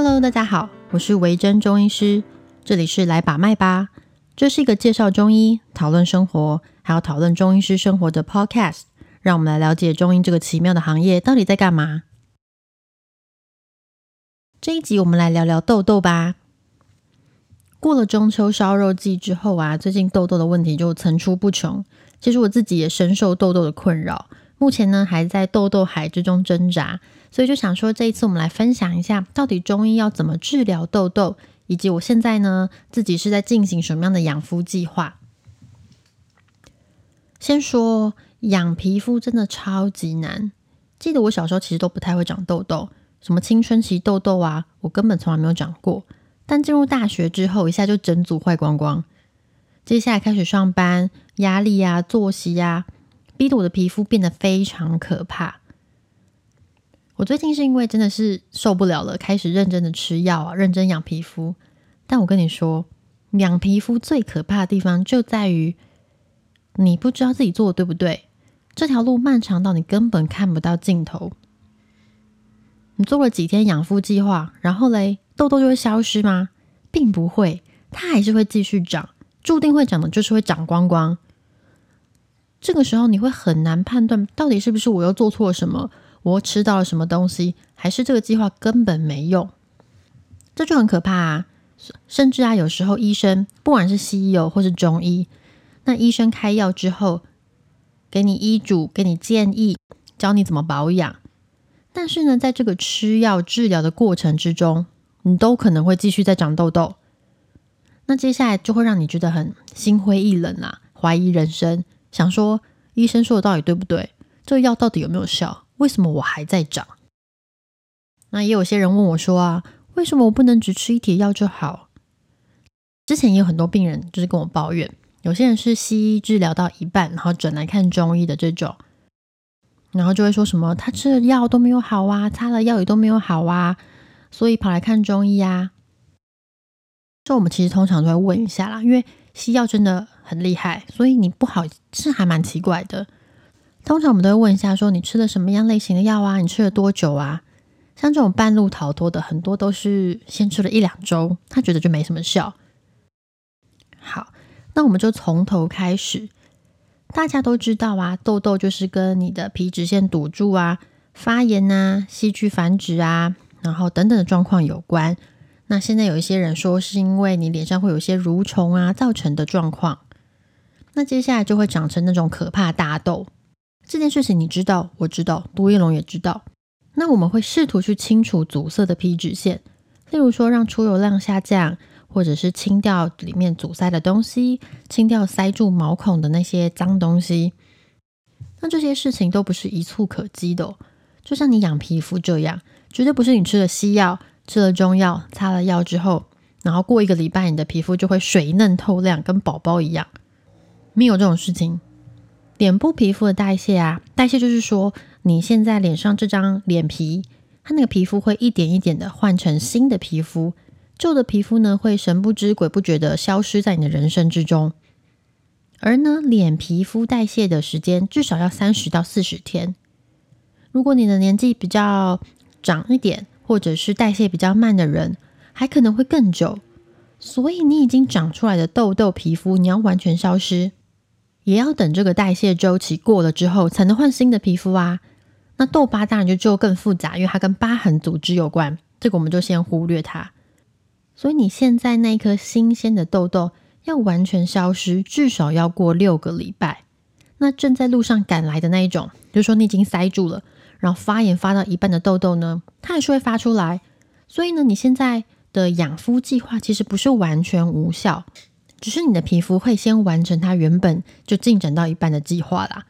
Hello，大家好，我是维珍中医师，这里是来把脉吧。这是一个介绍中医、讨论生活，还有讨论中医师生活的 Podcast。让我们来了解中医这个奇妙的行业到底在干嘛。这一集我们来聊聊痘痘吧。过了中秋烧肉季之后啊，最近痘痘的问题就层出不穷。其实我自己也深受痘痘的困扰，目前呢还在痘痘海之中挣扎，所以就想说这一次我们来分享一下，到底中医要怎么治疗痘痘，以及我现在呢自己是在进行什么样的养肤计划。先说养皮肤真的超级难，记得我小时候其实都不太会长痘痘，什么青春期痘痘啊，我根本从来没有长过。但进入大学之后，一下就整组坏光光。接下来开始上班，压力呀、作息呀，逼得我的皮肤变得非常可怕。我最近是因为真的是受不了了，开始认真的吃药啊，认真养皮肤。但我跟你说，养皮肤最可怕的地方就在于，你不知道自己做的对不对，这条路漫长到你根本看不到尽头。你做了几天养肤计划，然后嘞？痘痘就会消失吗？并不会，它还是会继续长，注定会长的，就是会长光光。这个时候你会很难判断，到底是不是我又做错了什么，我又吃到了什么东西，还是这个计划根本没用？这就很可怕啊！甚至啊，有时候医生不管是西医，或是中医，那医生开药之后，给你医嘱，给你建议，教你怎么保养，但是呢，在这个吃药治疗的过程之中，你都可能会继续在长痘痘，那接下来就会让你觉得很心灰意冷啊，怀疑人生，想说医生说的到底对不对？这个药到底有没有效？为什么我还在长？那也有些人问我说啊，为什么我不能只吃一帖药就好？之前也有很多病人就是跟我抱怨，有些人是西医治疗到一半，然后转来看中医的这种，然后就会说什么他吃的药都没有好啊，擦了药也都没有好啊。所以跑来看中医啊，这我们其实通常都会问一下啦，因为西药真的很厉害，所以你不好是还蛮奇怪的。通常我们都会问一下，说你吃了什么样类型的药啊？你吃了多久啊？像这种半路逃脱的，很多都是先吃了一两周，他觉得就没什么效。好，那我们就从头开始。大家都知道啊，痘痘就是跟你的皮脂腺堵住啊、发炎啊、细菌繁殖啊。然后等等的状况有关。那现在有一些人说是因为你脸上会有一些蠕虫啊造成的状况。那接下来就会长成那种可怕大痘。这件事情你知道，我知道，杜一龙也知道。那我们会试图去清除阻塞的皮脂腺，例如说让出油量下降，或者是清掉里面阻塞的东西，清掉塞住毛孔的那些脏东西。那这些事情都不是一蹴可及的，就像你养皮肤这样。绝对不是你吃了西药、吃了中药、擦了药之后，然后过一个礼拜，你的皮肤就会水嫩透亮，跟宝宝一样。没有这种事情。脸部皮肤的代谢啊，代谢就是说，你现在脸上这张脸皮，它那个皮肤会一点一点的换成新的皮肤，旧的皮肤呢会神不知鬼不觉的消失在你的人生之中。而呢，脸皮肤代谢的时间至少要三十到四十天。如果你的年纪比较，长一点，或者是代谢比较慢的人，还可能会更久。所以你已经长出来的痘痘皮肤，你要完全消失，也要等这个代谢周期过了之后，才能换新的皮肤啊。那痘疤当然就就更复杂，因为它跟疤痕组织有关，这个我们就先忽略它。所以你现在那一颗新鲜的痘痘要完全消失，至少要过六个礼拜。那正在路上赶来的那一种，就是说你已经塞住了。然后发炎发到一半的痘痘呢，它还是会发出来。所以呢，你现在的养肤计划其实不是完全无效，只是你的皮肤会先完成它原本就进展到一半的计划啦。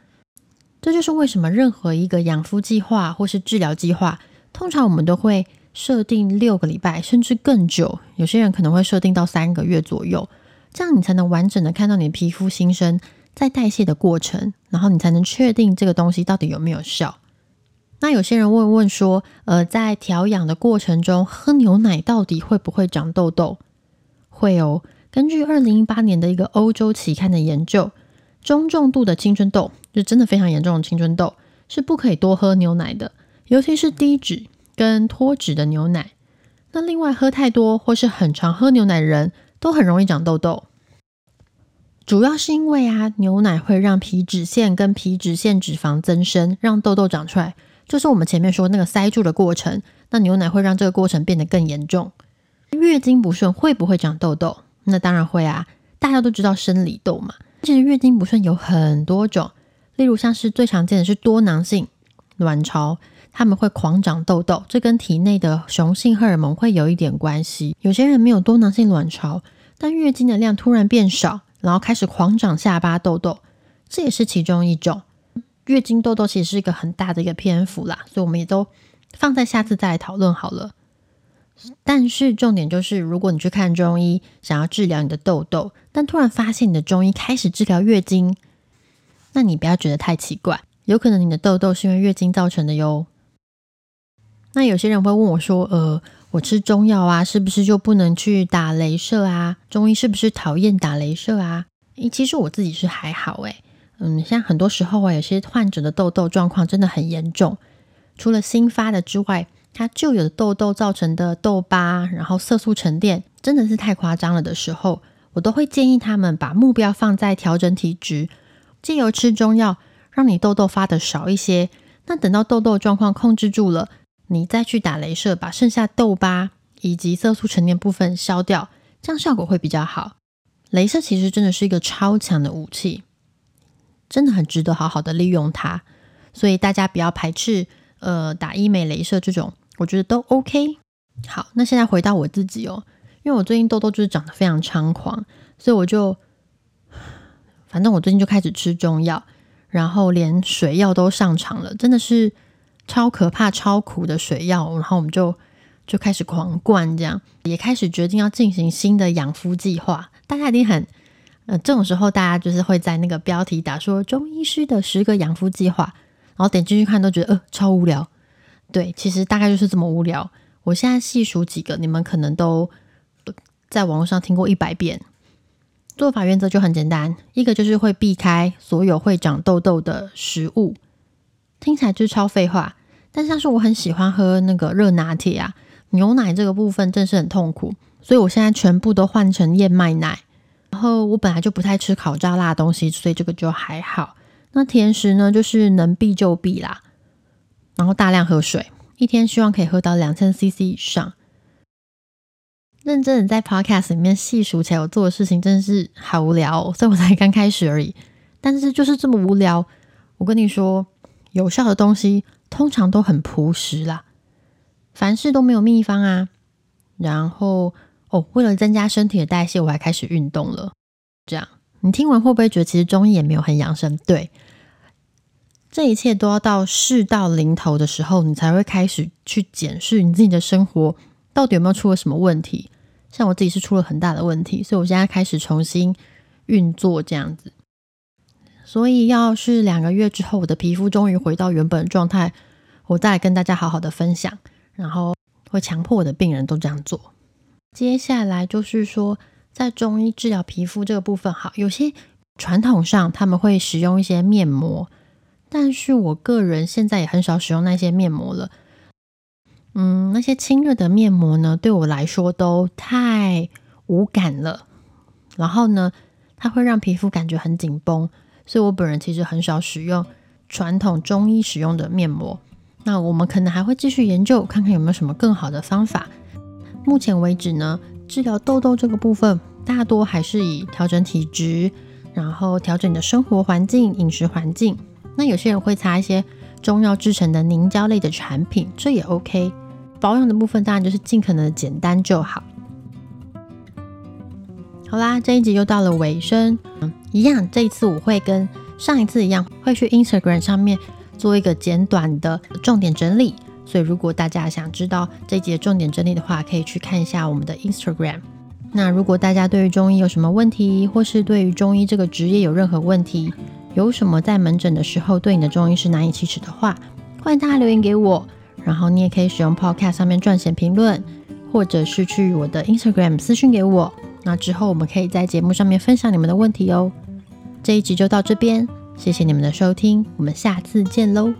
这就是为什么任何一个养肤计划或是治疗计划，通常我们都会设定六个礼拜甚至更久，有些人可能会设定到三个月左右，这样你才能完整的看到你的皮肤新生在代谢的过程，然后你才能确定这个东西到底有没有效。那有些人问问说，呃，在调养的过程中，喝牛奶到底会不会长痘痘？会哦。根据二零一八年的一个欧洲期刊的研究，中重度的青春痘，就真的非常严重的青春痘，是不可以多喝牛奶的，尤其是低脂跟脱脂的牛奶。那另外喝太多或是很常喝牛奶的人都很容易长痘痘，主要是因为啊，牛奶会让皮脂腺跟皮脂腺脂肪增生，让痘痘长出来，就是我们前面说那个塞住的过程。那牛奶会让这个过程变得更严重。月经不顺会不会长痘痘？那当然会啊，大家都知道生理痘嘛。其实月经不顺有很多种，例如像是最常见的是多囊性卵巢。他们会狂长痘痘，这跟体内的雄性荷尔蒙会有一点关系。有些人没有多囊性卵巢，但月经的量突然变少，然后开始狂长下巴痘痘，这也是其中一种。月经痘痘其实是一个很大的一个篇幅啦，所以我们也都放在下次再来讨论好了。但是重点就是，如果你去看中医，想要治疗你的痘痘，但突然发现你的中医开始治疗月经，那你不要觉得太奇怪，有可能你的痘痘是因为月经造成的哟。那有些人会问我说：“呃，我吃中药啊，是不是就不能去打镭射啊？中医是不是讨厌打镭射啊？”诶，其实我自己是还好诶。嗯，像很多时候啊，有些患者的痘痘状况真的很严重，除了新发的之外，它旧有的痘痘造成的痘疤，然后色素沉淀，真的是太夸张了的时候，我都会建议他们把目标放在调整体质，借由吃中药，让你痘痘发的少一些。那等到痘痘状况控制住了。你再去打镭射，把剩下痘疤以及色素沉淀部分消掉，这样效果会比较好。镭射其实真的是一个超强的武器，真的很值得好好的利用它。所以大家不要排斥，呃，打医美镭射这种，我觉得都 OK。好，那现在回到我自己哦，因为我最近痘痘就是长得非常猖狂，所以我就，反正我最近就开始吃中药，然后连水药都上场了，真的是。超可怕、超苦的水药，然后我们就就开始狂灌，这样也开始决定要进行新的养肤计划。大家一定很，呃，这种时候大家就是会在那个标题打说“中医师的十个养肤计划”，然后点进去看都觉得呃超无聊。对，其实大概就是这么无聊。我现在细数几个，你们可能都在网络上听过一百遍。做法原则就很简单，一个就是会避开所有会长痘痘的食物，听起来就超废话。但像是我很喜欢喝那个热拿铁啊，牛奶这个部分真是很痛苦，所以我现在全部都换成燕麦奶。然后我本来就不太吃烤炸辣东西，所以这个就还好。那甜食呢，就是能避就避啦。然后大量喝水，一天希望可以喝到两千 CC 以上。认真的在 Podcast 里面细数起来，我做的事情真的是好无聊，所以我才刚开始而已。但是就是这么无聊，我跟你说，有效的东西。通常都很朴实啦，凡事都没有秘方啊。然后哦，为了增加身体的代谢，我还开始运动了。这样，你听完会不会觉得其实中医也没有很养生？对，这一切都要到事到临头的时候，你才会开始去检视你自己的生活到底有没有出了什么问题。像我自己是出了很大的问题，所以我现在开始重新运作这样子。所以，要是两个月之后，我的皮肤终于回到原本的状态，我再来跟大家好好的分享。然后会强迫我的病人都这样做。接下来就是说，在中医治疗皮肤这个部分，好，有些传统上他们会使用一些面膜，但是我个人现在也很少使用那些面膜了。嗯，那些清热的面膜呢，对我来说都太无感了。然后呢，它会让皮肤感觉很紧绷。所以我本人其实很少使用传统中医使用的面膜。那我们可能还会继续研究，看看有没有什么更好的方法。目前为止呢，治疗痘痘这个部分，大多还是以调整体质，然后调整你的生活环境、饮食环境。那有些人会擦一些中药制成的凝胶类的产品，这也 OK。保养的部分当然就是尽可能的简单就好。好啦，这一集又到了尾声。嗯，一样，这一次我会跟上一次一样，会去 Instagram 上面做一个简短的重点整理。所以，如果大家想知道这一集的重点整理的话，可以去看一下我们的 Instagram。那如果大家对于中医有什么问题，或是对于中医这个职业有任何问题，有什么在门诊的时候对你的中医是难以启齿的话，欢迎大家留言给我。然后你也可以使用 Podcast 上面撰写评论，或者是去我的 Instagram 私讯给我。那之后，我们可以在节目上面分享你们的问题哦。这一集就到这边，谢谢你们的收听，我们下次见喽。